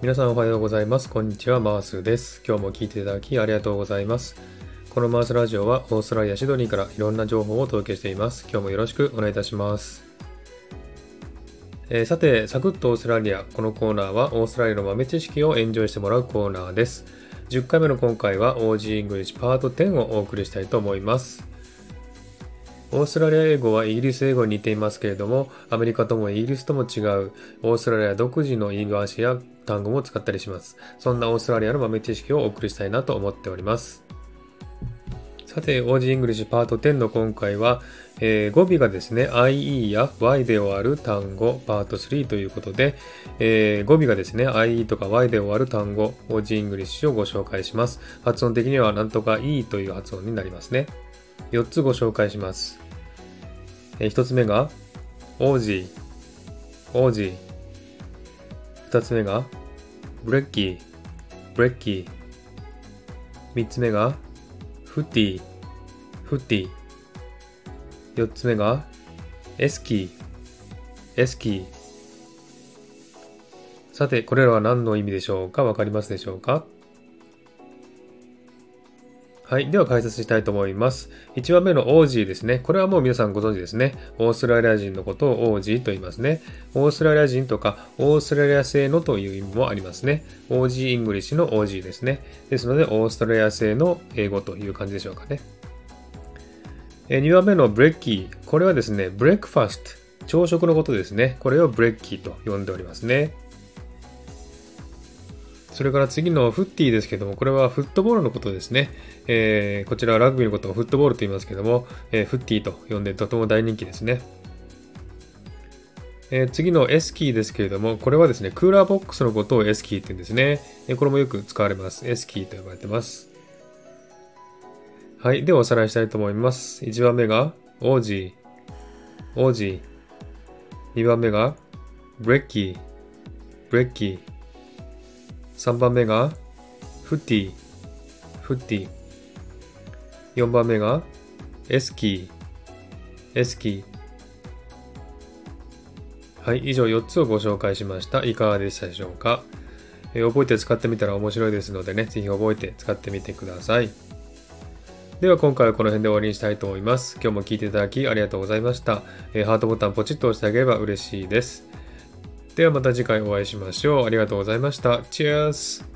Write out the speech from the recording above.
皆さんおはようございます。こんにちは、マースです。今日も聞いていただきありがとうございます。このマースラジオはオーストラリア・シドニーからいろんな情報をお届けしています。今日もよろしくお願いいたします。えー、さて、サクッとオーストラリア。このコーナーはオーストラリアの豆知識をエンジョイしてもらうコーナーです。10回目の今回は OG イングリッシュパート10をお送りしたいと思います。オーストラリア英語はイギリス英語に似ていますけれども、アメリカともイギリスとも違う、オーストラリア独自の言い回しや単語も使ったりします。そんなオーストラリアの豆知識をお送りしたいなと思っております。さて、 Aussie English パート10の今回は、えー、語尾がですね、IE や Y で終わる単語パート3ということで、えー、語尾がですね、IE とか Y で終わる単語、 Aussie English をご紹介します。発音的にはなんとか E という発音になりますね。4つご紹介します。え、1つ目が、 Aussie、Aussie。2つ目が、 brekkie、brekkie。3つ目が、 footy、footy。4つ目が、 esky、esky。さて、これらは何の意味でしょうか？わかりますでしょうか？はい。では解説したいと思います。1番目の Aussie ですね。これはもう皆さんご存知ですね。オーストラリア人のことを Aussie と言いますね。オーストラリア人とかオーストラリア製のという意味もありますね。 Aussie English の Aussie ですね。ですので、オーストラリア製の英語という感じでしょうかね。2番目の brekkie。これはですね、 breakfast。朝食のことですね。これを brekkie と呼んでおりますね。それから次のフッティですけども、これはフットボールのことですね。えー、こちらはラグビーのことをフットボールと言いますけども、えー、フッティと呼んでとても大人気ですね。えー、次のエスキーですけれども、これはですね、クーラーボックスのことをエスキーって言うんですね。えこれもよく使われます。エスキーと呼ばれてます。はい。ではおさらいしたいと思います。1番目が、オージー、オージー。2番目が、 brekkie、brekkie。3番目がフティ、フティ。4番目が esky、esky。はい、以上4つをご紹介しました。いかがでしたでしょうか、えー、覚えて使ってみたら面白いですのでね、ぜひ覚えて使ってみてください。では今回はこの辺で終わりにしたいと思います。今日も聴いていただきありがとうございました。え、ハートボタンポチッと押してあげれば嬉しいです。ではまた次回お会いしましょう。ありがとうございました。チェアス